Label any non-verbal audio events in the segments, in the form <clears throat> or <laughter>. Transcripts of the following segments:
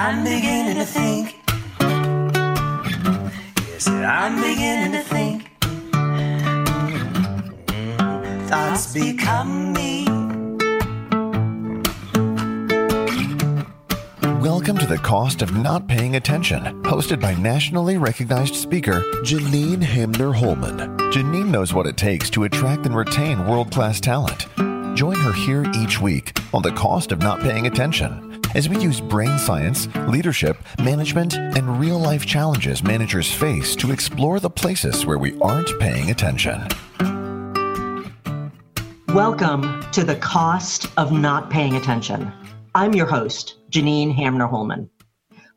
I'm beginning to think. Yes, I'm beginning to think. Thoughts become me. Welcome to The Cost of Not Paying Attention, hosted by nationally recognized speaker Janine Hamner Holman. Janine knows what it takes to attract and retain world class talent. Join her here each week on The Cost of Not Paying Attention as we use brain science, leadership, management, and real life challenges managers face to explore the places where we aren't paying attention. Welcome to the cost of not paying attention. I'm your host, Janine Hamner Holman.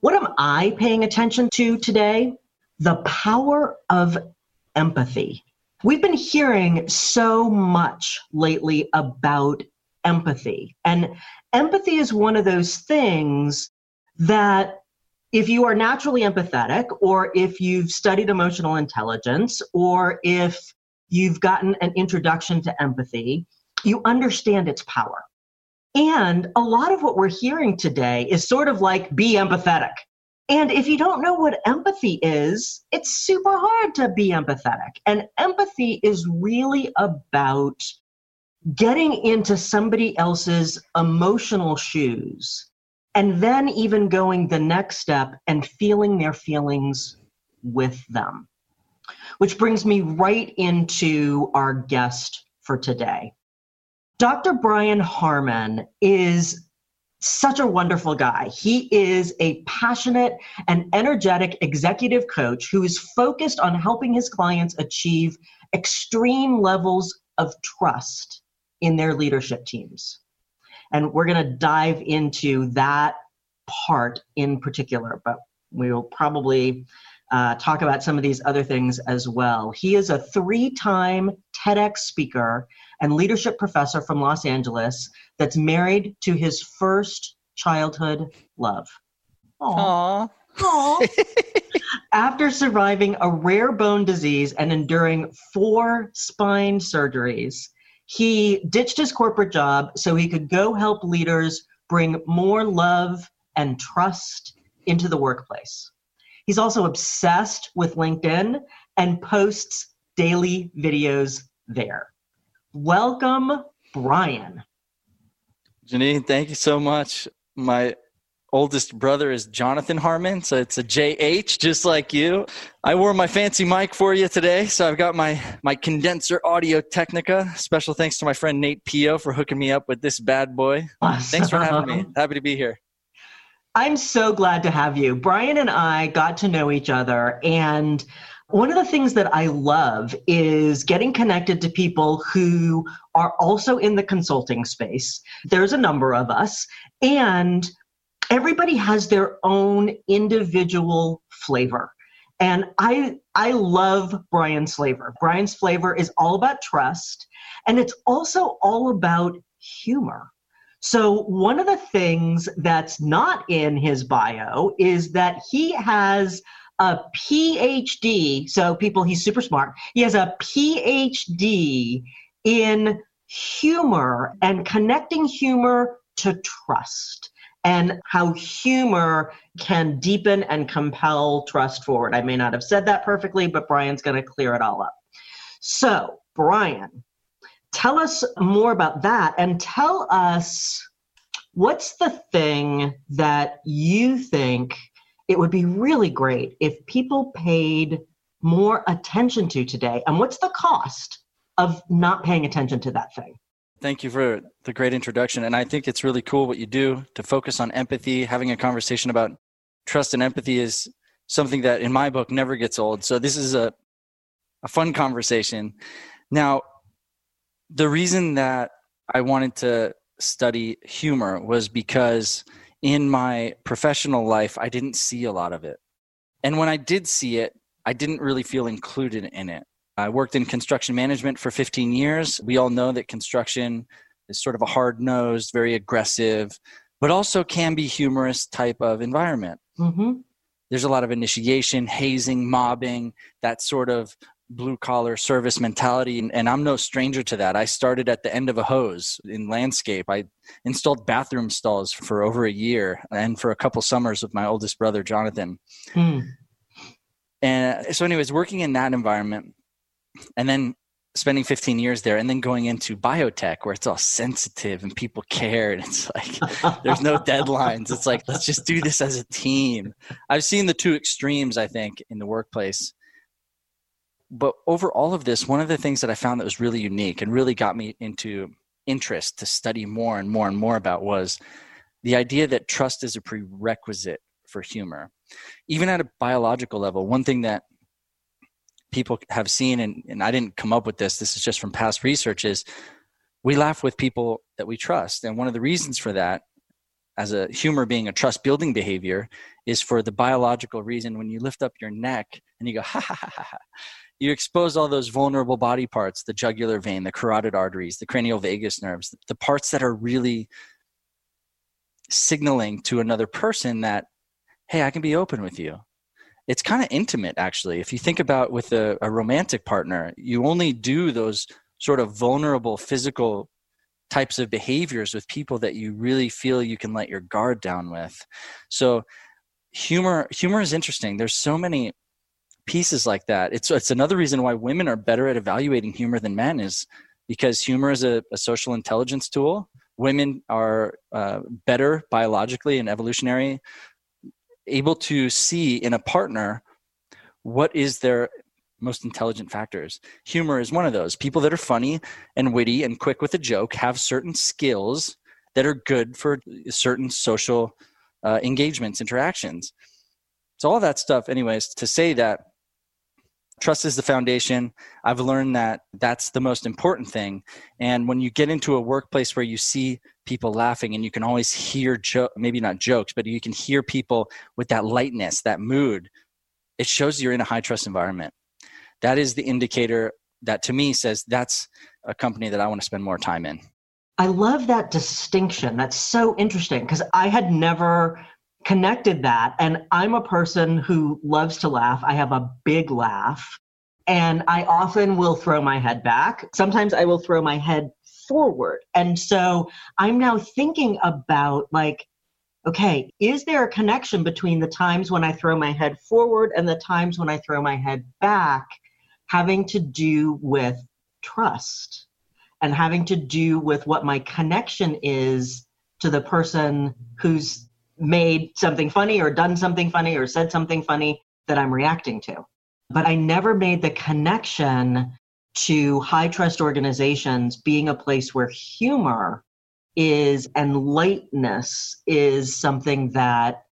What am I paying attention to today? The power of empathy. We've been hearing so much lately about empathy, and empathy is one of those things that if you are naturally empathetic, or if you've studied emotional intelligence, or if you've gotten an introduction to empathy, you understand its power. And a lot of what we're hearing today is sort of like be empathetic. And if you don't know what empathy is, it's super hard to be empathetic. And empathy is really about getting into somebody else's emotional shoes and then even going the next step and feeling their feelings with them. Which brings me right into our guest for today. Dr. Brian Harman is such a wonderful guy. He is a passionate and energetic executive coach who is focused on helping his clients achieve extreme levels of trust in their leadership teams. And we're going to dive into that part in particular, but we will probably uh, talk about some of these other things as well. He is a three time TEDx speaker and leadership professor from Los Angeles that's married to his first childhood love. Aww. Aww. <laughs> After surviving a rare bone disease and enduring four spine surgeries, he ditched his corporate job so he could go help leaders bring more love and trust into the workplace. He's also obsessed with LinkedIn and posts daily videos there. Welcome, Brian. Janine, thank you so much. My oldest brother is Jonathan Harman, so it's a JH, just like you. I wore my fancy mic for you today, so I've got my my condenser Audio Technica. Special thanks to my friend Nate Pio for hooking me up with this bad boy. Awesome. Thanks for having me. Happy to be here. I'm so glad to have you. Brian and I got to know each other and one of the things that I love is getting connected to people who are also in the consulting space. There's a number of us, and everybody has their own individual flavor. And I I love Brian's flavor. Brian's flavor is all about trust, and it's also all about humor. So, one of the things that's not in his bio is that he has a PhD. So, people, he's super smart. He has a PhD in humor and connecting humor to trust and how humor can deepen and compel trust forward. I may not have said that perfectly, but Brian's going to clear it all up. So, Brian, tell us more about that and tell us what's the thing that you think it would be really great if people paid more attention to today? And what's the cost of not paying attention to that thing? Thank you for the great introduction. And I think it's really cool what you do to focus on empathy. Having a conversation about trust and empathy is something that in my book never gets old. So this is a, a fun conversation. Now, the reason that I wanted to study humor was because in my professional life, I didn't see a lot of it. And when I did see it, I didn't really feel included in it. I worked in construction management for 15 years. We all know that construction is sort of a hard nosed, very aggressive, but also can be humorous type of environment. Mm-hmm. There's a lot of initiation, hazing, mobbing, that sort of blue collar service mentality and, and, i'm no stranger to that i started at the end of a hose in landscape i installed bathroom stalls for over a year and for a couple summers with my oldest brother jonathan hmm. and so anyways working in that environment and then spending 15 years there and then going into biotech where it's all sensitive and people care and it's like <laughs> there's no deadlines. It's like let's just do this as a team. I've seen the two extremes i think in the workplace. But over all of this one of the things that i found that was really unique and really got me into interest to study more and more and more about was the idea that trust is a prerequisite for humor. Even at a biological level one thing that people have seen, and, and I didn't come up with this, this is just from past research, is we laugh with people that we trust. And one of the reasons for that, as a humor being a trust building behavior, is for the biological reason when you lift up your neck and you go, <laughs> ha ha ha ha, you expose all those vulnerable body parts the jugular vein, the carotid arteries, the cranial vagus nerves, the parts that are really signaling to another person that, hey, I can be open with you it's kind of intimate actually. If you think about with a, a, romantic partner you only do those sort of vulnerable physical types of behaviors with people that you really feel you can let your guard down with. So humor humor is interesting. There's so many pieces like that. It's it's another reason why women are better at evaluating humor than men is because humor is a, a social intelligence tool. Women are uh, better biologically and evolutionary able to see in a partner what is their most intelligent factors. Humor is one of those. People that are funny and witty and quick with a joke have certain skills that are good for certain social uh, engagements, interactions. So, all that stuff, anyways, to say that trust is the foundation. I've learned that that's the most important thing. And when you get into a workplace where you see people laughing and you can always hear jo- maybe not jokes, but you can hear people with that lightness, that mood, it shows you're in a high trust environment. That is the indicator that to me says that's a company that I want to spend more time in. I love that distinction. That's so interesting because I had never connected that. And I'm a person who loves to laugh. I have a big laugh. And I often will throw my head back. Sometimes I will throw my head forward. And so I'm now thinking about like, okay, is there a connection between the times when I throw my head forward and the times when I throw my head back having to do with trust and having to do with what my connection is to the person who's made something funny or done something funny or said something funny that I'm reacting to. But I never made the connection to high trust organizations being a place where humor is and lightness is something that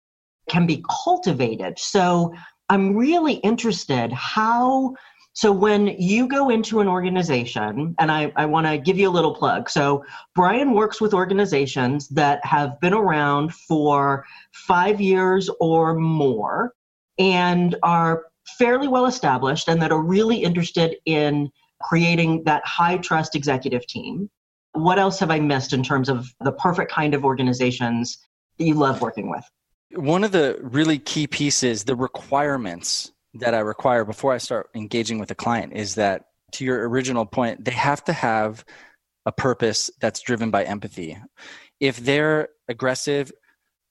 can be cultivated. So I'm really interested how so when you go into an organization, and I, I want to give you a little plug. So Brian works with organizations that have been around for five years or more and are fairly well established and that are really interested in creating that high trust executive team. What else have I missed in terms of the perfect kind of organizations that you love working with? One of the really key pieces, the requirements that I require before I start engaging with a client is that to your original point, they have to have a purpose that's driven by empathy. If they're aggressive,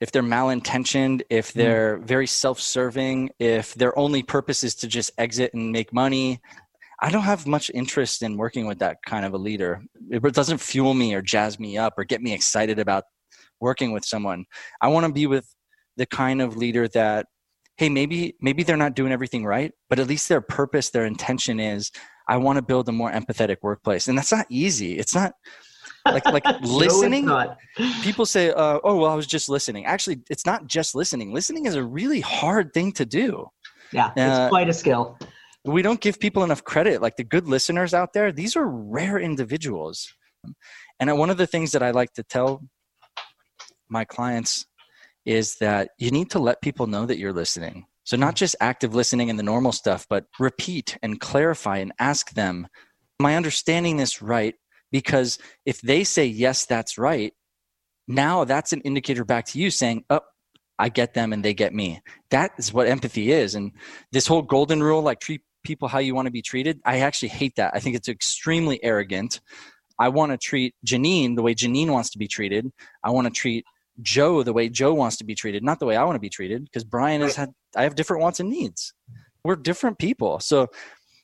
if they're malintentioned, if hmm. they're very self serving, if their only purpose is to just exit and make money, I don't have much interest in working with that kind of a leader. It doesn't fuel me or jazz me up or get me excited about working with someone. I want to be with the kind of leader that hey maybe maybe they're not doing everything right but at least their purpose their intention is i want to build a more empathetic workplace. And that's not easy. It's not like like <laughs> listening no, people say uh, oh well i was just listening. Actually it's not just listening. Listening is a really hard thing to do. Yeah it's uh, quite a skill. we don't give people enough credit. Like the good listeners out there these are rare individuals. And one of the things that i like to tell my clients is that you need to let people know that you're listening. So, not just active listening and the normal stuff, but repeat and clarify and ask them, Am I understanding this right? Because if they say, Yes, that's right, now that's an indicator back to you saying, Oh, I get them and they get me. That is what empathy is. And this whole golden rule, like treat people how you want to be treated, I actually hate that. I think it's extremely arrogant. I want to treat Janine the way Janine wants to be treated. I want to treat Joe the way Joe wants to be treated, not the way I want to be treated, because Brian has had, I have different wants and needs. We're different people. So,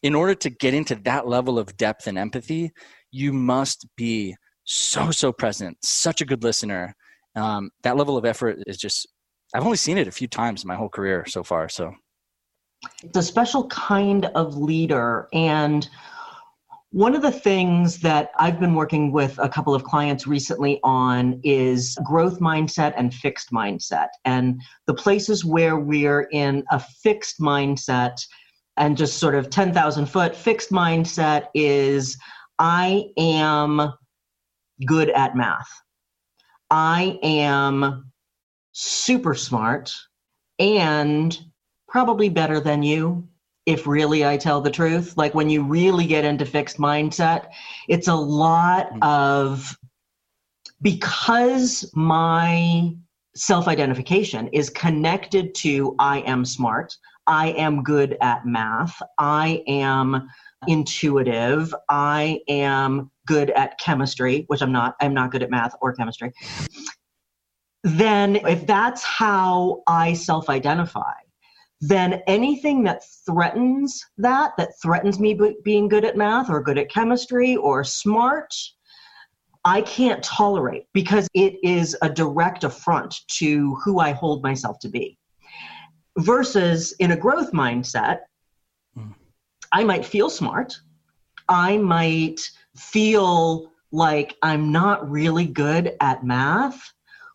in order to get into that level of depth and empathy, you must be so, so present, such a good listener. Um, that level of effort is just, I've only seen it a few times in my whole career so far. So, it's a special kind of leader. And one of the things that I've been working with a couple of clients recently on is growth mindset and fixed mindset. And the places where we're in a fixed mindset and just sort of 10,000 foot fixed mindset is I am good at math. I am super smart and probably better than you if really I tell the truth. Like when you really get into fixed mindset, it's a lot mm-hmm. of because my self identification is connected to I am smart, I am good at math, I am intuitive, I am good at chemistry, which I'm not, I'm not good at math or chemistry. Then, if that's how I self identify, then anything that threatens that, that threatens me being good at math or good at chemistry or smart, I can't tolerate because it is a direct affront to who I hold myself to be. Versus in a growth mindset, mm. I might feel smart. I might feel like I'm not really good at math,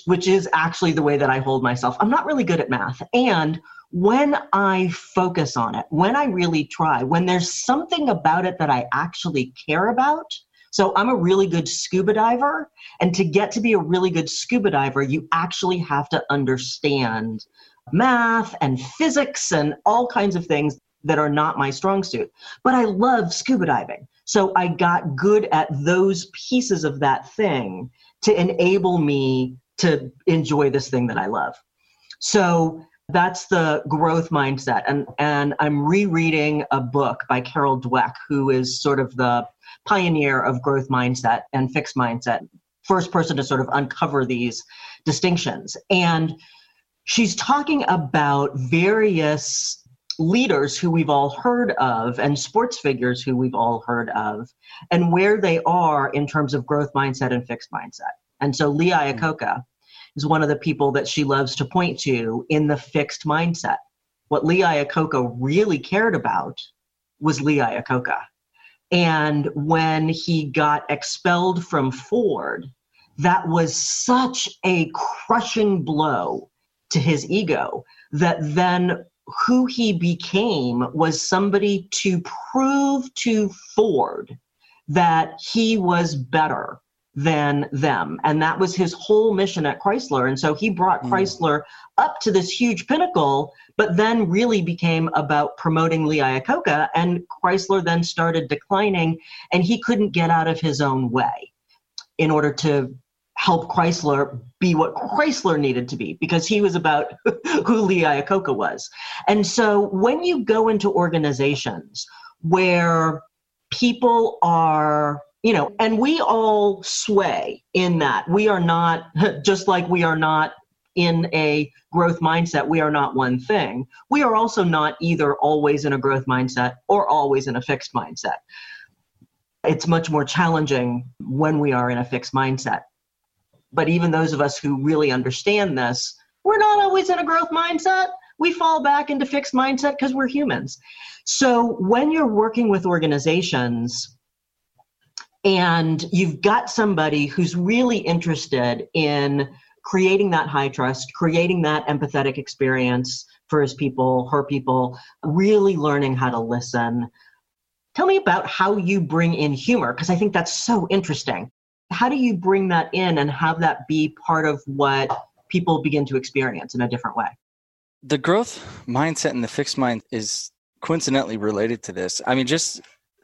which is actually the way that I hold myself. I'm not really good at math. And when I focus on it, when I really try, when there's something about it that I actually care about, so I'm a really good scuba diver, and to get to be a really good scuba diver, you actually have to understand math and physics and all kinds of things that are not my strong suit. But I love scuba diving. So I got good at those pieces of that thing to enable me to enjoy this thing that I love. So that's the growth mindset. And and i'm rereading a book by carol dweck who is sort of the pioneer of growth mindset and fixed mindset first person to sort of uncover these distinctions. And she's talking about various leaders who we've all heard of and sports figures who we've all heard of and where they are in terms of growth mindset and fixed mindset. And so lee hmm. iacocca is one of the people that she loves to point to in the fixed mindset. What Lee Iacocca really cared about was Lee Iacocca. And when he got expelled from Ford, that was such a crushing blow to his ego that then who he became was somebody to prove to Ford that he was better than them. And that was his whole mission at Chrysler. And so he brought mm. Chrysler up to this huge pinnacle, but then really became about promoting Lee Iacocca. And Chrysler then started declining, and he couldn't get out of his own way in order to help Chrysler be what Chrysler needed to be because he was about <laughs> who Lee Iacocca was. And so when you go into organizations where people are you know and we all sway in that. We are not <laughs> just like we are not in a growth mindset we are not one thing. We are also not either always in a growth mindset or always in a fixed mindset. It's much more challenging when we are in a fixed mindset. But even those of us who really understand this we're not always in a growth mindset. We fall back into fixed mindset because we're humans. So when you're working with organizations and you've got somebody who's really interested in creating that high trust, creating that empathetic experience for his people, her people, really learning how to listen. Tell me about how you bring in humor, because I think that's so interesting. How do you bring that in and have that be part of what people begin to experience in a different way? The growth mindset and the fixed mind is coincidentally related to this. I mean, just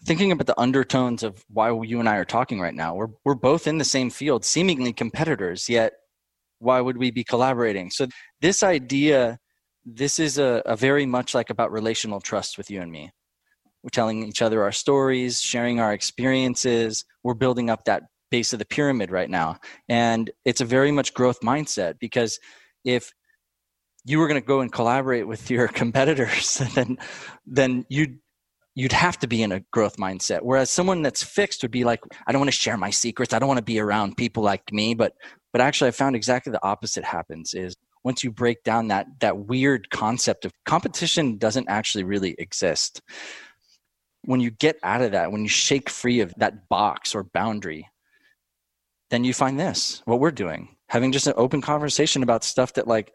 thinking about the undertones of why you and I are talking right now, we're we're both in the same field, seemingly competitors, yet why would we be collaborating? So this idea, this is a, a very much like about relational trust with you and me. we're telling each other our stories, sharing our experiences. We're building up that base of the pyramid right now. And it's a very much growth mindset because if you were going to go and collaborate with your <laughs> competitors, <laughs> then then you'd you'd have to be in a growth mindset. Whereas someone that's fixed would be like, I don't want to share my secrets. I don't want to be around people like me. But but actually I found exactly the opposite happens is once you break down that that weird concept of competition doesn't actually really exist. When you get out of that, when you shake free of that box or boundary, then you find this, what we're doing, having just an open conversation about stuff that like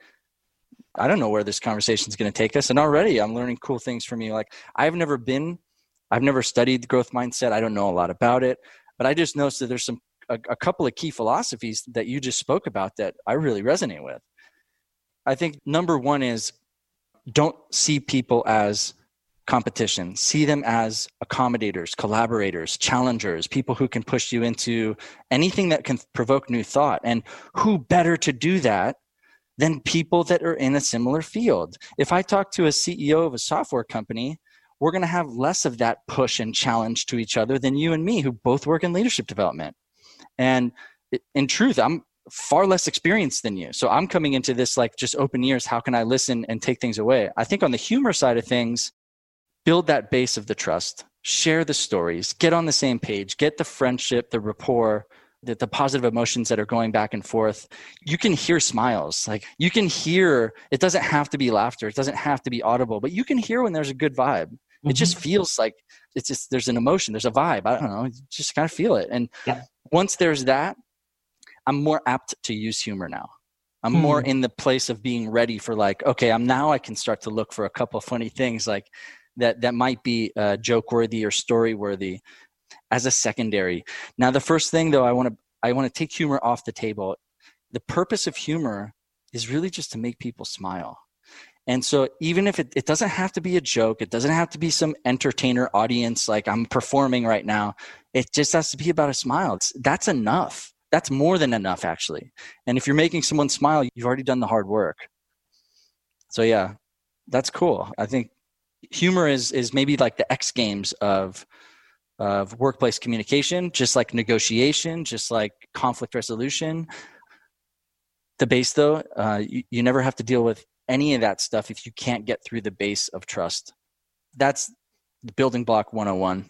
I don't know where this conversation is going to take us. And already I'm learning cool things from you. Like I've never been, I've never studied growth mindset. I don't know a lot about it, but I just noticed that there's some, a, a couple of key philosophies that you just spoke about that I really resonate with. I think number one is don't see people as competition. See them as accommodators, collaborators, challengers, people who can push you into anything that can provoke new thought. And who better to do that than people that are in a similar field. If I talk to a CEO of a software company, we're going to have less of that push and challenge to each other than you and me, who both work in leadership development. And in truth, I'm far less experienced than you. So I'm coming into this like just open ears. How can I listen and take things away? I think on the humor side of things, build that base of the trust, share the stories, get on the same page, get the friendship, the rapport, the, the positive emotions that are going back and forth you can hear smiles like you can hear it doesn't have to be laughter it doesn't have to be audible but you can hear when there's a good vibe mm-hmm. it just feels like it's just there's an emotion there's a vibe i don't know just kind of feel it and yeah. once there's that i'm more apt to use humor now i'm mm-hmm. more in the place of being ready for like okay i'm now i can start to look for a couple funny things like that that might be uh, joke worthy or story worthy as a secondary. Now, the first thing though, I want to I want to take humor off the table. The purpose of humor is really just to make people smile. And so even if it, it doesn't have to be a joke, it doesn't have to be some entertainer audience like I'm performing right now. It just has to be about a smile. It's, that's enough. That's more than enough, actually. And if you're making someone smile, you've already done the hard work. So yeah, that's cool. I think humor is is maybe like the X Games of of workplace communication, just like negotiation, just like conflict resolution. The base, though, uh, you, you never have to deal with any of that stuff if you can't get through the base of trust. That's the building block 101.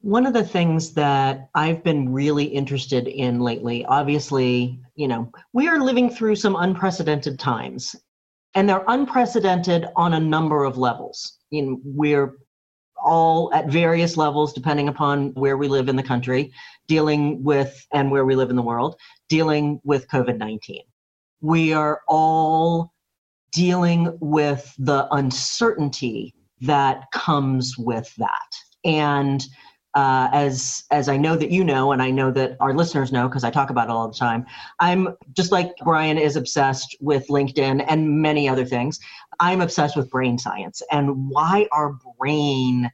One of the things that I've been really interested in lately, obviously, you know, we are living through some unprecedented times, and they're unprecedented on a number of levels. You know, we're all at various levels, depending upon where we live in the country, dealing with, and where we live in the world, dealing with COVID 19. We are all dealing with the uncertainty that comes with that. And uh, as as I know that you know, and I know that our listeners know because I talk about it all the time. I'm just like Brian is obsessed with LinkedIn and many other things. I'm obsessed with brain science and why our brain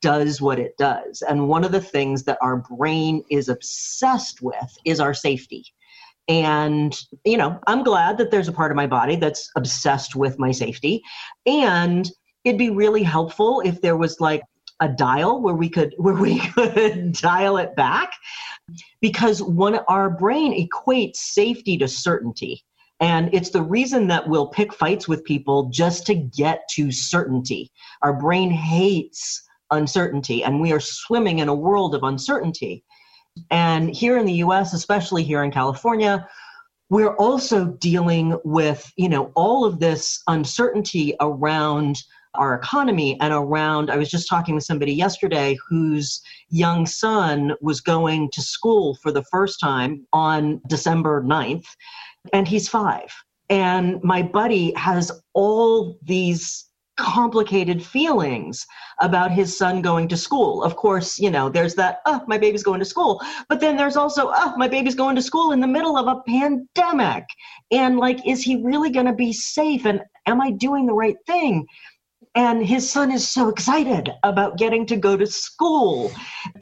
does what it does. And one of the things that our brain is obsessed with is our safety. And, you know, I'm glad that there's a part of my body that's obsessed with my safety. And it'd be really helpful if there was like a dial where we could where we <laughs> could dial it back because one our brain equates safety to certainty and it's the reason that we'll pick fights with people just to get to certainty. Our brain hates uncertainty and we are swimming in a world of uncertainty. And here in the US especially here in California we're also dealing with you know all of this uncertainty around our economy and around i was just talking with somebody yesterday whose young son was going to school for the first time on december 9th and he's five and my buddy has all these complicated feelings about his son going to school. Of course, you know, there's that, oh, my baby's going to school. But then there's also, oh, my baby's going to school in the middle of a pandemic. And like, is he really going to be safe? And am I doing the right thing? And his son is so excited about getting to go to school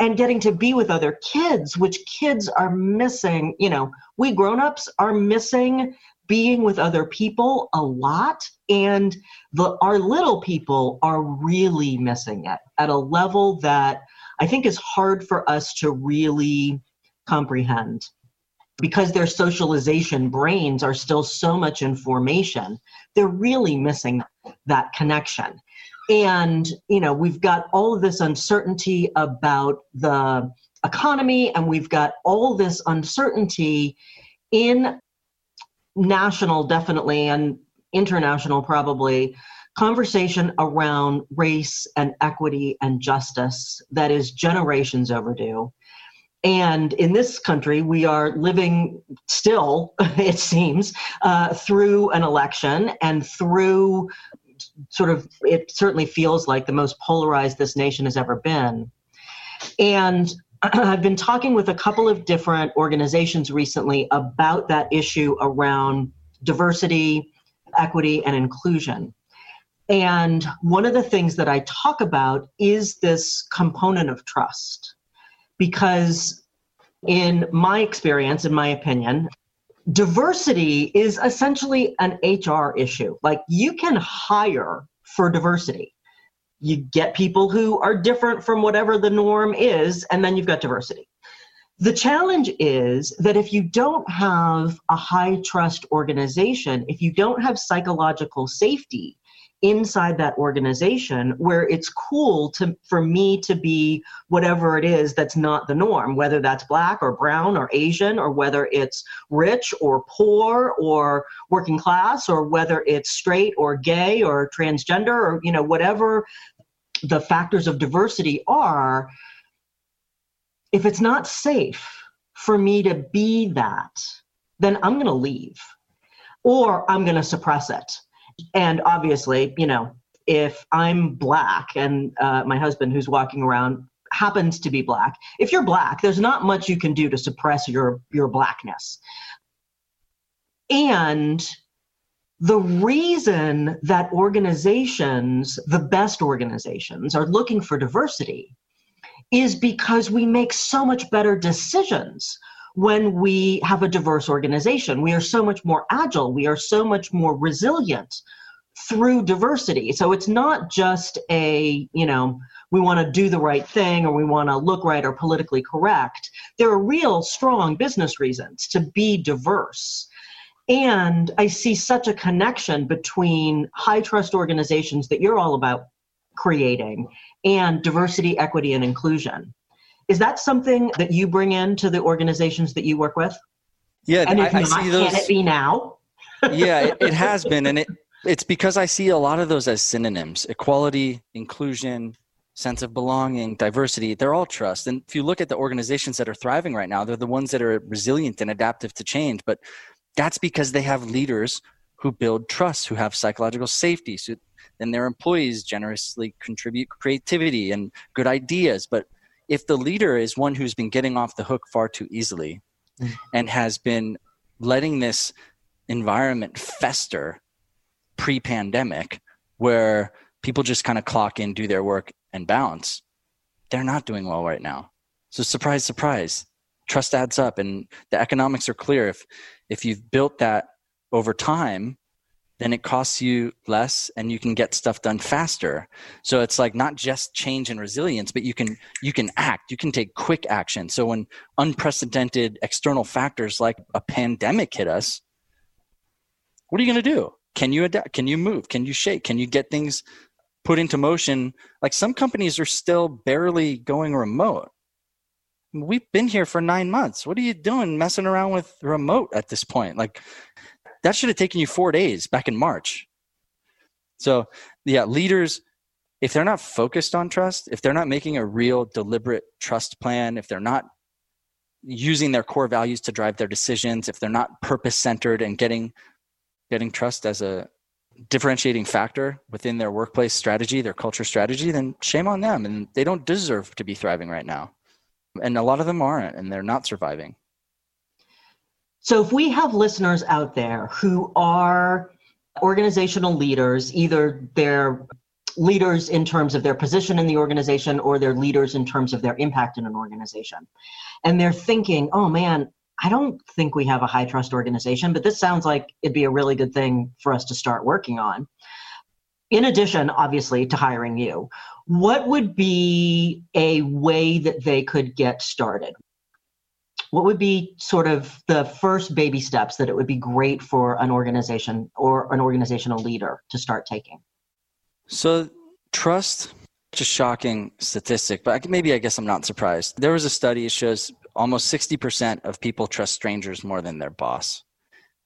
and getting to be with other kids which kids are missing you know we grown-ups are missing being with other people a lot And the, our little people are really missing it at a level that I think is hard for us to really comprehend because their socialization brains are still so much information they're really missing that connection. And you know we've got all of this uncertainty about the economy and we've got all this uncertainty in national definitely and international probably conversation around race and equity and justice that is generations overdue. And in this country, we are living still, <laughs> it seems, uh, through an election and through sort of, it certainly feels like the most polarized this nation has ever been. And <clears throat> I've been talking with a couple of different organizations recently about that issue around diversity, equity, and inclusion. And one of the things that I talk about is this component of trust because in my experience in my opinion diversity is essentially an hr issue. Like you can hire for diversity. You get people who are different from whatever the norm is and then you've got diversity. The challenge is that if you don't have a high trust organization if you don't have psychological safety inside that organization where it's cool to for me to be whatever it is that's not the norm whether that's black or brown or asian or whether it's rich or poor or working class or whether it's straight or gay or transgender or you know whatever the factors of diversity are if it's not safe for me to be that then i'm going to leave or i'm going to suppress it and obviously, you know, if I'm black and uh, my husband who's walking around happens to be black, if you're black, there's not much you can do to suppress your your blackness. And the reason that organizations, the best organizations, are looking for diversity is because we make so much better decisions when we have a diverse organization. We are so much more agile, we are so much more resilient through diversity. So it's not just a, you know, we want to do the right thing or we want to look right or politically correct. There are real strong business reasons to be diverse. And I see such a connection between high trust organizations that you're all about creating and diversity, equity, and inclusion. Is that something that you bring in to the organizations that you work with? Yeah, and if I, not, I see those. Can it be now? <laughs> yeah, it, it has been, and it it's because I see a lot of those as synonyms: equality, inclusion, sense of belonging, diversity. They're all trust. And if you look at the organizations that are thriving right now, they're the ones that are resilient and adaptive to change. But that's because they have leaders who build trust, who have psychological safety. So then their employees generously contribute creativity and good ideas. But if the leader is one who's been getting off the hook far too easily mm. and has been letting this environment fester pre-pandemic where people just kind of clock in do their work and bounce they're not doing well right now so surprise surprise trust adds up and the economics are clear if if you've built that over time then it costs you less and you can get stuff done faster. So it's like not just change and resilience but you can you can act. You can take quick action. So when unprecedented external factors like a pandemic hit us what are you going to do? Can you adapt? Can you move? Can you shake? Can you get things put into motion? Like some companies are still barely going remote. We've been here for nine months. What are you doing messing around with remote at this point? Like that should have taken you four days back in March. So, yeah, leaders, if they're not focused on trust, if they're not making a real deliberate trust plan, if they're not using their core values to drive their decisions, if they're not purpose centered and getting getting trust as a differentiating factor within their workplace strategy, their culture strategy, then shame on them and they don't deserve to be thriving right now. And a lot of them aren't and they're not surviving. So if we have listeners out there who are organizational leaders, either they're leaders in terms of their position in the organization or they're leaders in terms of their impact in an organization, and they're thinking, oh man, I don't think we have a high trust organization, but this sounds like it'd be a really good thing for us to start working on. In addition, obviously, to hiring you, what would be a way that they could get started? What would be sort of the first baby steps that it would be great for an organization or an organizational leader to start taking? So, trust, such a shocking statistic, but maybe I guess I'm not surprised. There was a study that shows almost 60% of people trust strangers more than their boss.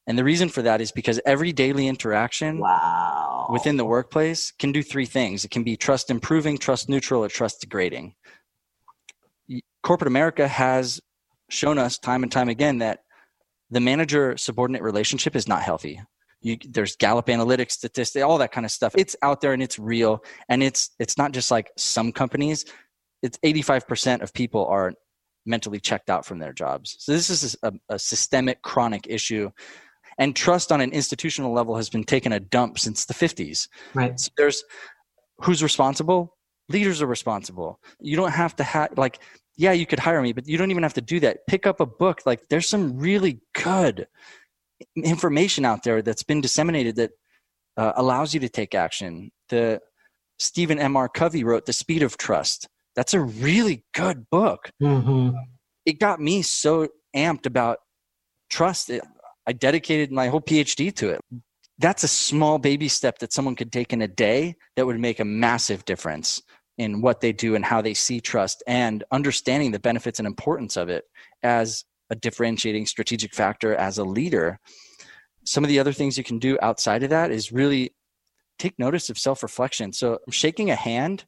And the reason for that is because every daily interaction wow. within the workplace can do three things it can be trust improving, trust neutral, or trust degrading. Corporate America has shown us time and time again that the manager subordinate relationship is not healthy. You, there's Gallup analytics statistics, all that kind of stuff. It's out there and it's real. And it's it's not just like some companies. It's 85% of people are mentally checked out from their jobs. So this is a, a systemic chronic issue and trust on an institutional level has been taking a dump since the 50s right so there's who's responsible leaders are responsible you don't have to have like yeah you could hire me but you don't even have to do that pick up a book like there's some really good information out there that's been disseminated that uh, allows you to take action the stephen m r covey wrote the speed of trust that's a really good book. Mm-hmm. It got me so amped about trust. I dedicated my whole PhD to it. That's a small baby step that someone could take in a day that would make a massive difference in what they do and how they see trust and understanding the benefits and importance of it as a differentiating strategic factor as a leader. Some of the other things you can do outside of that is really take notice of self reflection. So, shaking a hand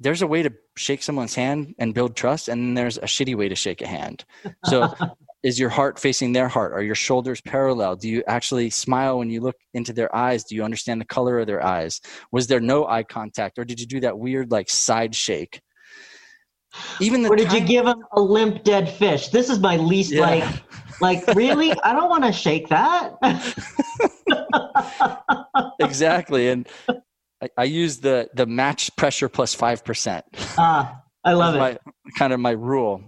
there's a way to shake someone's hand and build trust and there's a shitty way to shake a hand so <laughs> is your heart facing their heart are your shoulders parallel do you actually smile when you look into their eyes do you understand the color of their eyes was there no eye contact or did you do that weird like side shake even the or did time- you give them a limp dead fish this is my least yeah. like like really i don't want to shake that <laughs> exactly and I, I use the the match pressure plus five percent. Ah, I love it. My, kind of my rule.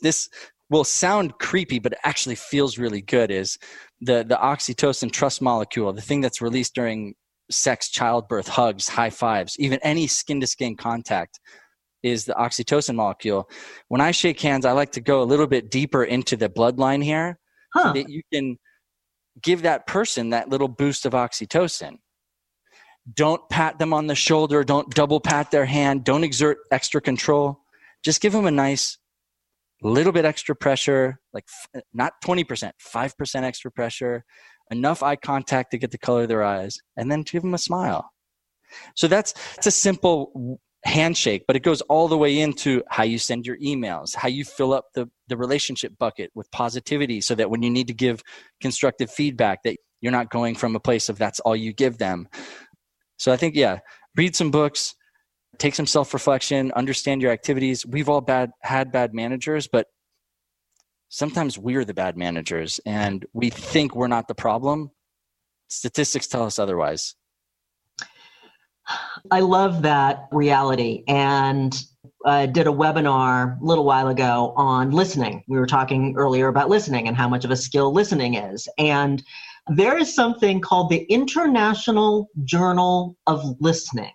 This will sound creepy, but it actually feels really good. Is the the oxytocin trust molecule, the thing that's released during sex, childbirth, hugs, high fives, even any skin to skin contact is the oxytocin molecule. When I shake hands, I like to go a little bit deeper into the bloodline here huh. so that you can give that person that little boost of oxytocin. Don't pat them on the shoulder. Don't double pat their hand. Don't exert extra control. Just give them a nice little bit extra pressure, like not 20%, 5% extra pressure, enough eye contact to get the color of their eyes, and then give them a smile. So that's, that's a simple handshake, but it goes all the way into how you send your emails, how you fill up the, the relationship bucket with positivity so that when you need to give constructive feedback that you're not going from a place of that's all you give them so I think, yeah, read some books, take some self reflection, understand your activities. We've all bad had bad managers, but sometimes we're the bad managers and we think we're not the problem. Statistics tell us otherwise. I love that reality. And I did a webinar a little while ago on listening. We were talking earlier about listening and how much of a skill listening is. And there is something called the International Journal of Listening.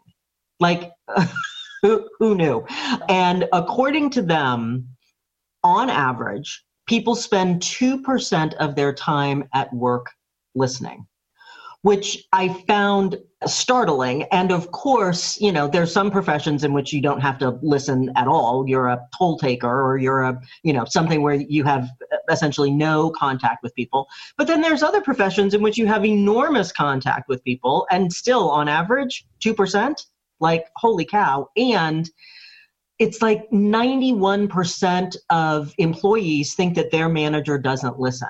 Like, <laughs> who, who knew? And according to them, on average, people spend 2% of their time at work listening which I found startling. And of course, you know, there's some professions in which you don't have to listen at all. You're a toll taker or you're a, you know, something where you have essentially no contact with people. But then there's other professions in which you have enormous contact with people and still on average 2%, like holy cow. And it's like 91% of employees think that their manager doesn't listen.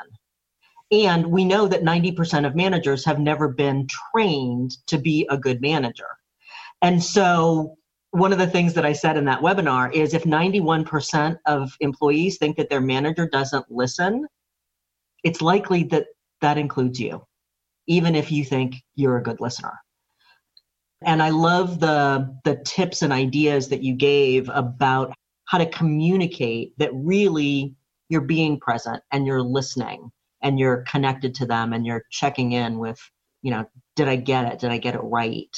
And we know that 90% of managers have never been trained to be a good manager. And so, one of the things that I said in that webinar is if 91% of employees think that their manager doesn't listen, it's likely that that includes you, even if you think you're a good listener. And I love the, the tips and ideas that you gave about how to communicate that really you're being present and you're listening and you're connected to them and you're checking in with, you know, did I get it? Did I get it right?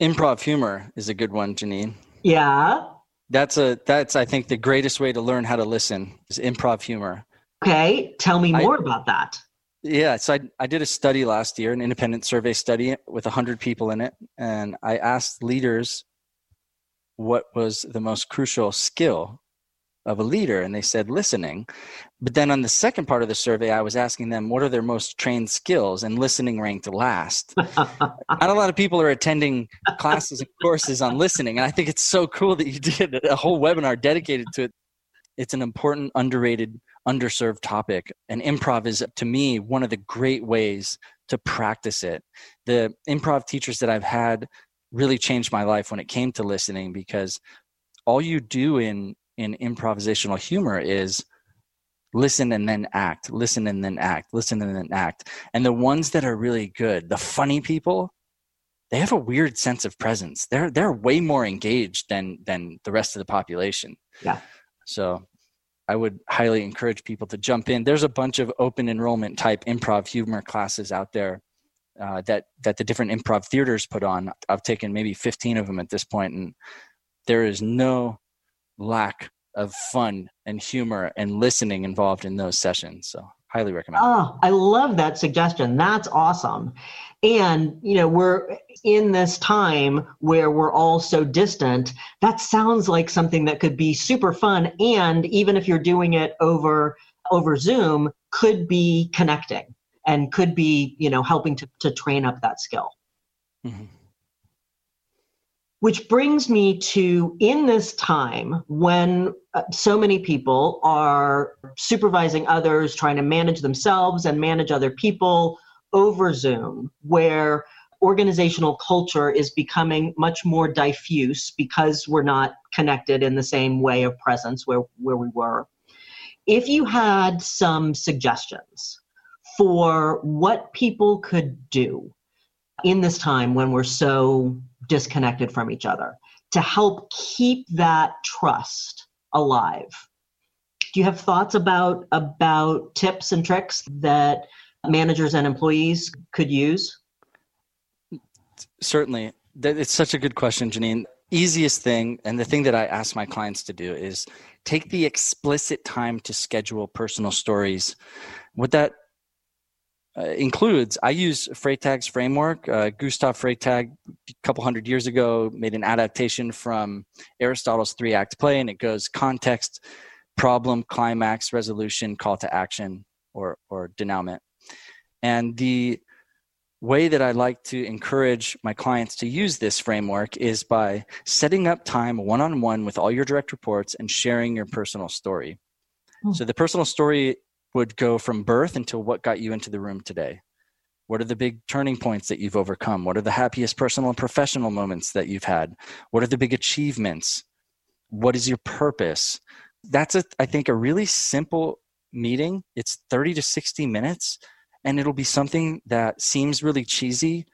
Improv humor is a good one, Janine. Yeah. That's a that's I think the greatest way to learn how to listen is improv humor. Okay, tell me I- more about that. Yeah, so I, I did a study last year, an independent survey study with 100 people in it. And I asked leaders what was the most crucial skill of a leader. And they said listening. But then on the second part of the survey, I was asking them what are their most trained skills, and listening ranked last. <laughs> Not a lot of people are attending classes and courses on listening. And I think it's so cool that you did a whole webinar dedicated to it. It's an important, underrated underserved topic and improv is to me one of the great ways to practice it. The improv teachers that i've had really changed my life when it came to listening because all you do in in improvisational humor is listen and then act listen and then act listen and then act. And the ones that are really good the funny people they have a weird sense of presence. They're they're way more engaged than than the rest of the population. Yeah. so I would highly encourage people to jump in. There's a bunch of open enrollment type improv humor classes out there uh, that that the different improv theaters put on. I've taken maybe 15 of them at this point, and there is no lack of fun and humor and listening involved in those sessions. So highly recommend. Oh, I love that suggestion. That's awesome. And, you know, we're in this time where we're all so distant. That sounds like something that could be super fun. And even if you're doing it over over Zoom, could be connecting and could be, you know, helping to, to train up that skill. Mhm. Which brings me to in this time when uh, so many people are supervising others, trying to manage themselves and manage other people over Zoom, where organizational culture is becoming much more diffuse because we're not connected in the same way of presence where, where we were. If you had some suggestions for what people could do in this time when we're so disconnected from each other to help keep that trust alive. Do you have thoughts about about tips and tricks that managers and employees could use? Certainly. It's such a good question, Janine. Easiest thing, and the thing that I ask my clients to do is take the explicit time to schedule personal stories. What that uh, includes, I use Freytag's framework. Uh, Gustav Freytag, a couple hundred years ago, made an adaptation from Aristotle's three act play, and it goes context, problem, climax, resolution, call to action, or, or denouement. And the way that I like to encourage my clients to use this framework is by setting up time one on one with all your direct reports and sharing your personal story. Hmm. So the personal story would go from birth until what got you into the room today. What are the big turning points that you've overcome? What are the happiest personal and professional moments that you've had? What are the big achievements? What is your purpose? That's a I think a really simple meeting. It's 30 to 60 minutes and it'll be something that seems really cheesy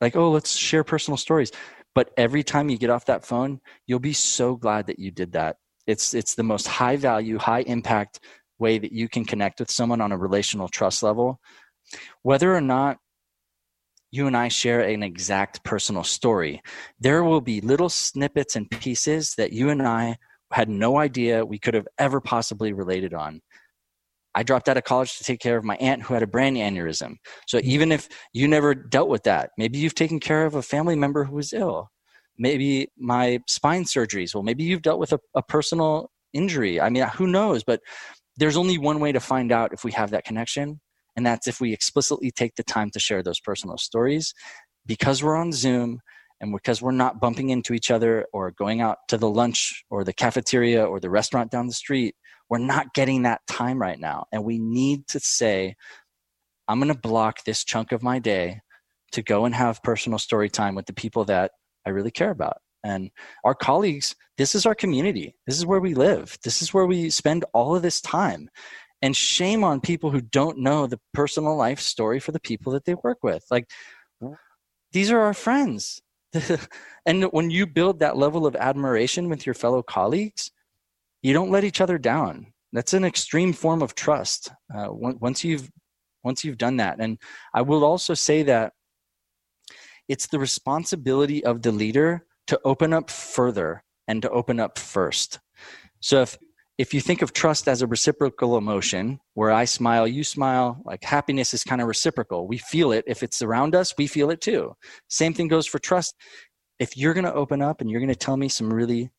like oh let's share personal stories but every time you get off that phone you'll be so glad that you did that it's it's the most high value high impact way that you can connect with someone on a relational trust level whether or not you and I share an exact personal story there will be little snippets and pieces that you and I had no idea we could have ever possibly related on I dropped out of college to take care of my aunt who had a brain aneurysm. So mm-hmm. even if you never dealt with that, maybe you've taken care of a family member who was ill. Maybe my spine surgeries. Well, maybe you've dealt with a, a personal injury. I mean, who knows? But there's only one way to find out if we have that connection, and that's if we explicitly take the time to share those personal stories. Because we're on Zoom and because we're not bumping into each other or going out to the lunch or the cafeteria or the restaurant down the street, we're not getting that time right now. And we need to say, I'm going to block this chunk of my day to go and have personal story time with the people that I really care about. And our colleagues, this is our community. This is where we live. This is where we spend all of this time. And shame on people who don't know the personal life story for the people that they work with. Like, these are our friends. <laughs> and when you build that level of admiration with your fellow colleagues, you don't let each other down. that's an extreme form of trust uh, once you've once you've done that and i will also say that it's the responsibility of the leader to open up further and to open up first. So if if you think of trust as a reciprocal emotion where i smile you smile like happiness is kind of reciprocal. We feel it. If it's around us we feel it too. Same thing goes for trust. If you're going to open up and you're going to tell me some really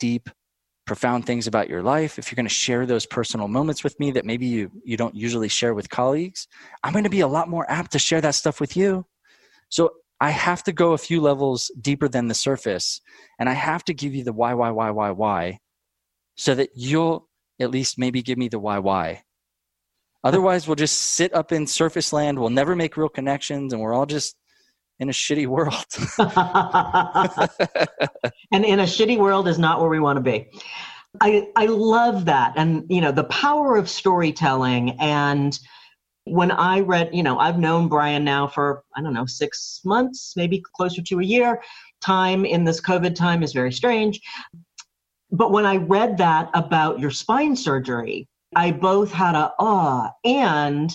deep profound things about your life, if you're going to share those personal moments with me that maybe you, you don't usually share with colleagues, I'm going to be a lot more apt to share that stuff with you. So I have to go a few levels deeper than the surface and I have to give you the why, why, why, why, why, so that you'll at least maybe give me the why, why. Otherwise, we'll just sit up in surface land. We'll never make real connections and we're all just in a shitty world. <laughs> <laughs> and in a shitty world is not where we want to be. I, I love that. And, you know, the power of storytelling. And when I read, you know, I've known Brian now for, I don't know, six months, maybe closer to a year. Time in this COVID time is very strange. But when I read that about your spine surgery, I both had a, ah, and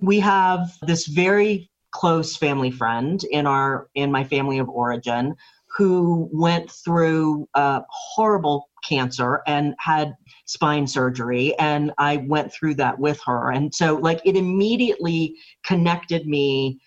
we have this very close family friend in our in my family of origin who went through a horrible cancer and had spine surgery and i went through that with her and so like it immediately connected me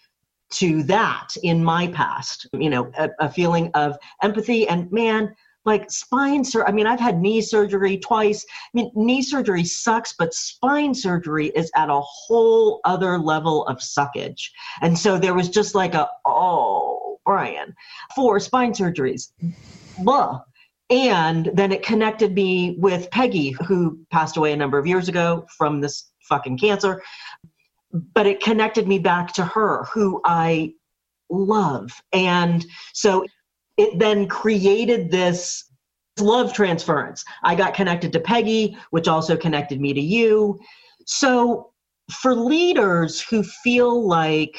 to that in my past you know a, a feeling of empathy and man like spine surgery. I mean, I've had knee surgery twice. I mean, knee surgery sucks, but spine surgery is at a whole other level of suckage. And so there was just like a, oh, Brian, four spine surgeries. Blah. And then it connected me with Peggy, who passed away a number of years ago from this fucking cancer. But it connected me back to her, who I love. And so it then created this love transference. I got connected to Peggy, which also connected me to you. So for leaders who feel like,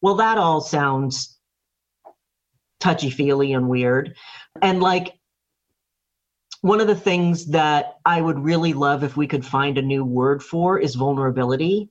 well, that all sounds touchy feely and weird, and like, one of the things that I would really love if we could find a new word for is vulnerability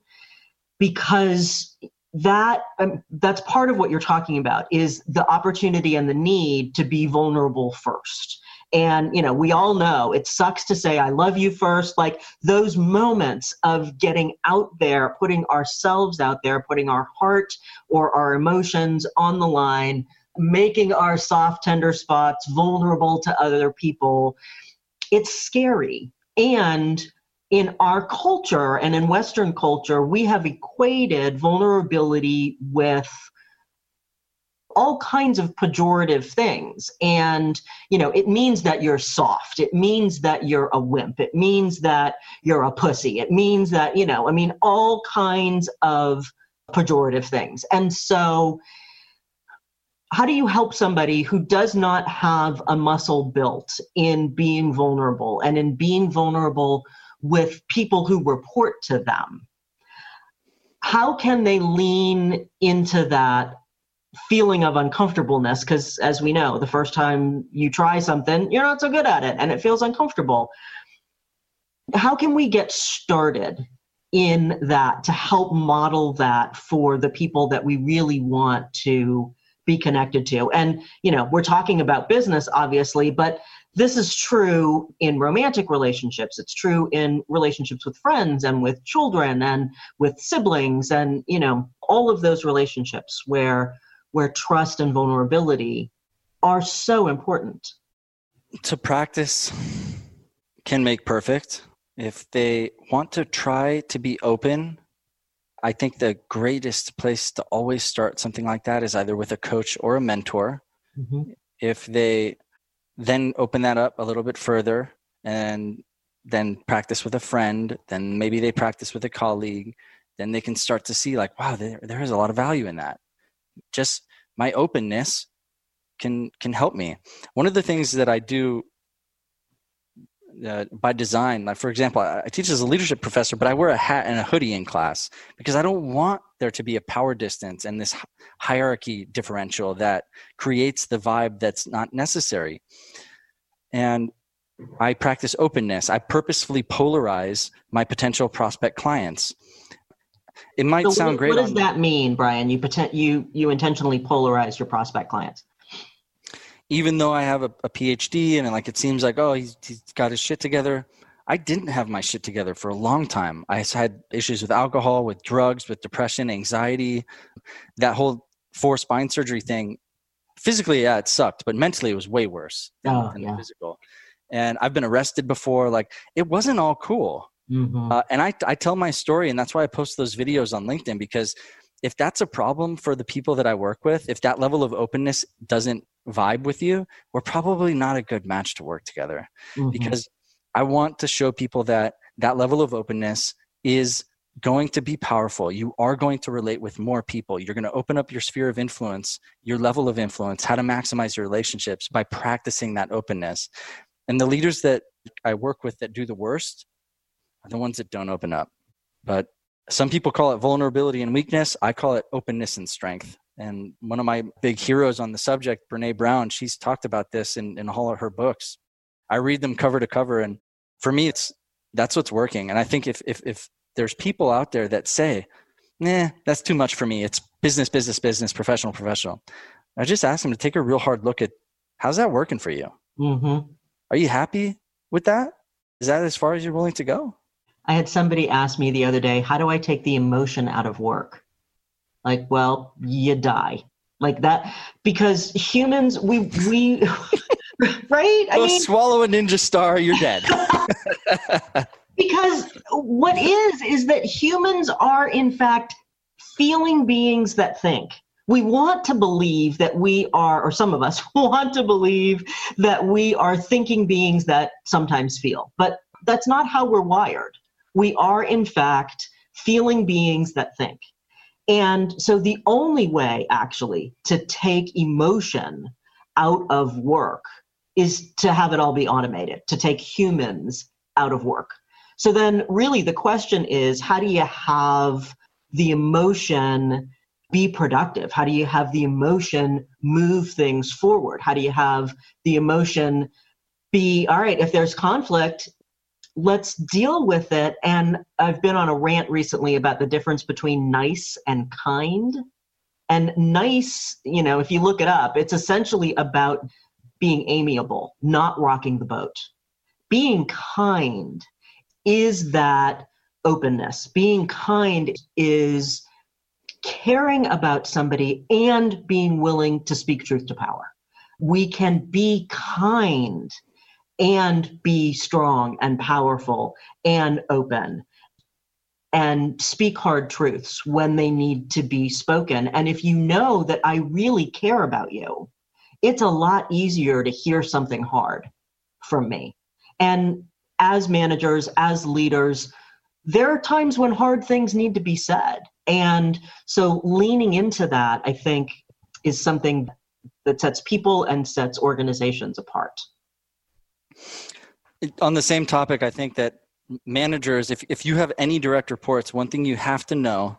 because that um, that's part of what you're talking about is the opportunity and the need to be vulnerable first. And you know we all know it sucks to say i love you first. Like those moments of getting out there putting ourselves out there putting our heart or our emotions on the line making our soft tender spots vulnerable to other people. It's scary. And in our culture and in Western culture, we have equated vulnerability with all kinds of pejorative things. And you know it means that you're soft. It means that you're a wimp. It means that you're a pussy. It means that you know i mean all kinds of pejorative things. And so how do you help somebody who does not have a muscle built in being vulnerable and in being vulnerable with people who report to them. How can they lean into that feeling of uncomfortableness? Because, as we know, the first time you try something, you're not so good at it and it feels uncomfortable. How can we get started in that to help model that for the people that we really want to be connected to? And, you know, we're talking about business, obviously, but this is true in romantic relationships. It's true in relationships with friends and with children and with siblings and you know all of those relationships where where trust and vulnerability are so important. To practice can make perfect. If they want to try to be open i think the greatest place to always start something like that is either with a coach or a mentor. Mm-hmm. if they then open that up a little bit further and then practice with a friend then maybe they practice with a colleague then they can start to see like wow there, there is a lot of value in that. Just my openness can can help me. One of the things that i do uh, by design like for example I, I teach as a leadership professor but i wear a hat and a hoodie in class because i don't want there to be a power distance and this hierarchy differential that creates the vibe that's not necessary. And I practice openness. I purposefully polarize my potential prospect clients. It might So sound what, great. What does on- that mean, Brian? You you you intentionally polarize your prospect clients. Even though I have a, a PhD and like it seems like oh he's, he's got his shit together, I didn't have my shit together for a long time. I had issues with alcohol, with drugs, with depression, anxiety, that whole four spine surgery thing. Physically, yeah, it sucked, but mentally it was way worse than, Oh, than yeah. the physical. And I've been arrested before. Like it wasn't all cool. Mhm. Uh, and I, I tell my story, and that's why I post those videos on LinkedIn because if that's a problem for the people that I work with, if that level of openness doesn't vibe with you, we're probably not a good match to work together. Mhm. Because I want to show people that that level of openness is going to be powerful. You are going to relate with more people. You're going to open up your sphere of influence, your level of influence, how to maximize your relationships by practicing that openness. And the leaders that I work with that do the worst are the ones that don't open up. But some people call it vulnerability and weakness. I call it openness and strength. And one of my big heroes on the subject, Brene Brown, she's talked about this in, in all of her books. I read them cover to cover. And for me, it's that's what's working. And I think if if if there's people out there that say, nah, that's too much for me. It's business, business, business, professional, professional. I just ask them to take a real hard look at how's that working for you? Mhm. Are you happy with that? Is that as far as you're willing to go? I had somebody ask me the other day, how do I take the emotion out of work? Like, well, you die. Like that because humans we we <laughs> right? I Go mean swallow a ninja star, you're dead. <laughs> <laughs> because what is is that humans are in fact feeling beings that think we want to believe that we are or some of us want to believe that we are thinking beings that sometimes feel but that's not how we're wired we are in fact feeling beings that think and so the only way actually to take emotion out of work is to have it all be automated to take humans out of work so then, really, the question is how do you have the emotion be productive? How do you have the emotion move things forward? How do you have the emotion be, all right, if there's conflict, let's deal with it. And I've been on a rant recently about the difference between nice and kind. And nice, you know, if you look it up, it's essentially about being amiable, not rocking the boat. Being kind is that openness. Being kind is caring about somebody and being willing to speak truth to power. We can be kind and be strong and powerful and open and speak hard truths when they need to be spoken. And if you know that I really care about you, it's a lot easier to hear something hard from me. And as managers, as leaders, there are times when hard things need to be said. And so leaning into that, I think, is something that sets people and sets organizations apart. On the same topic, I think that managers, if, if you have any direct reports, one thing you have to know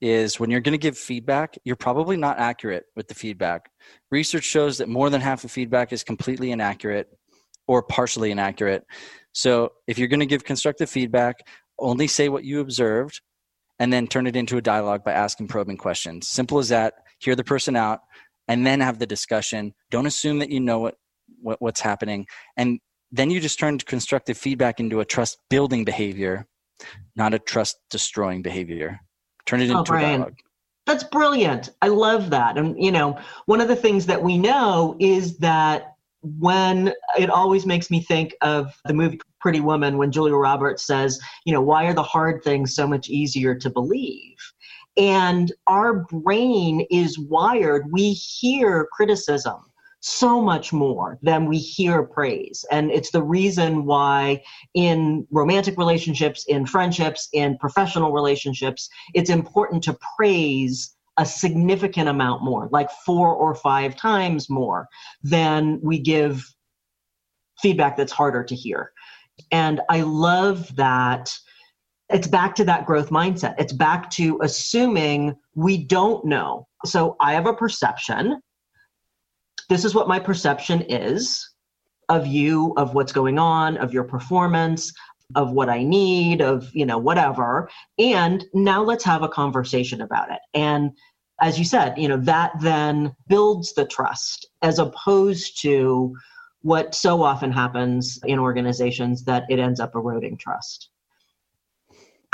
is when you're going to give feedback, you're probably not accurate with the feedback. Research shows that more than half of feedback is completely inaccurate or partially inaccurate. So if you're going to give constructive feedback, only say what you observed and then turn it into a dialogue by asking probing questions. Simple as that. Hear the person out and then have the discussion. Don't assume that you know what, what what's happening. And then you just turn constructive feedback into a trust building behavior, not a trust destroying behavior. Turn it Oh, into a dialogue. That's brilliant. I love that. And, you know, one of the things that we know is that when it always makes me think of the movie Pretty Woman when Julia Roberts says, you know, why are the hard things so much easier to believe? And our brain is wired, we hear criticism so much more than we hear praise. And it's the reason why in romantic relationships, in friendships, in professional relationships, it's important to praise a significant amount more, like four or five times more than we give feedback that's harder to hear. And I love that it's back to that growth mindset. It's back to assuming we don't know. So I have a perception. This is what my perception is. of you, of what's going on, of your performance, of what I need, of, you know, whatever. And now let's have a conversation about it. And as you said, you know, that then builds the trust as opposed to what so often happens in organizations that it ends up eroding trust.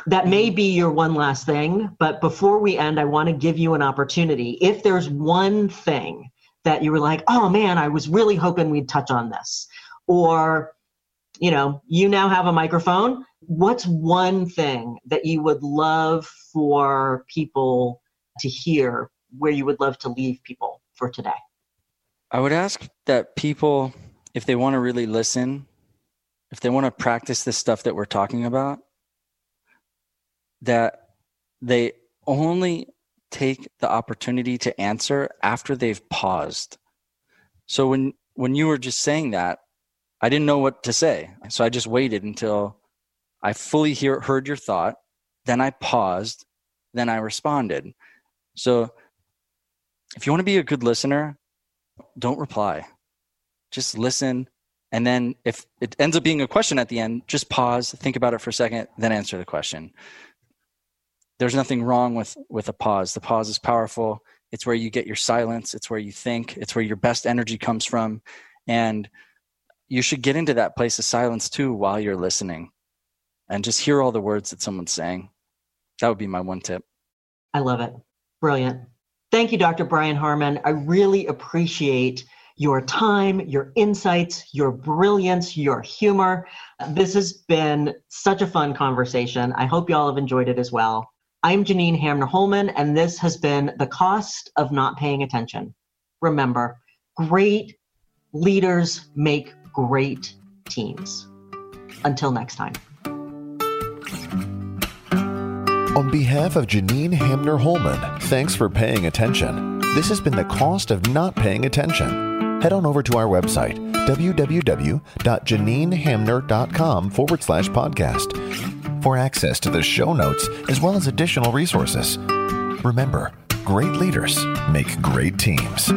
That may be your one last thing, but before we end, I want to give you an opportunity. If there's one thing that you were like, oh man, I was really hoping we'd touch on this, or you know, you now have a microphone. What's one thing that you would love for people to hear where you would love to leave people for today? I would ask that people, if they want to really listen, if they want to practice the stuff that we're talking about, that they only take the opportunity to answer after they've paused. So when when you were just saying that, I didn't know what to say. So I just waited until I fully hear, heard your thought. Then I paused. Then I responded. So if you want to be a good listener, don't reply. Just listen. And then if it ends up being a question at the end, just pause, think about it for a second, then answer the question. There's nothing wrong with with a pause. The pause is powerful. It's where you get your silence, it's where you think, it's where your best energy comes from. And you should get into that place of silence too while you're listening and just hear all the words that someone's saying. That would be my one tip. I love it. Brilliant. Thank you, Dr. Brian Harman. I really appreciate your time, your insights, your brilliance, your humor. This has been such a fun conversation. I hope you all have enjoyed it as well. I'm Janine Hamner Holman, and this has been The Cost of Not Paying Attention. Remember, great leaders make great teams. Until next time. On behalf of Janine Hamner Holman, thanks for paying attention. This has been the cost of not paying attention. Head on over to our website, www.janinehamner.com forward slash podcast, for access to the show notes as well as additional resources. Remember, great leaders make great teams.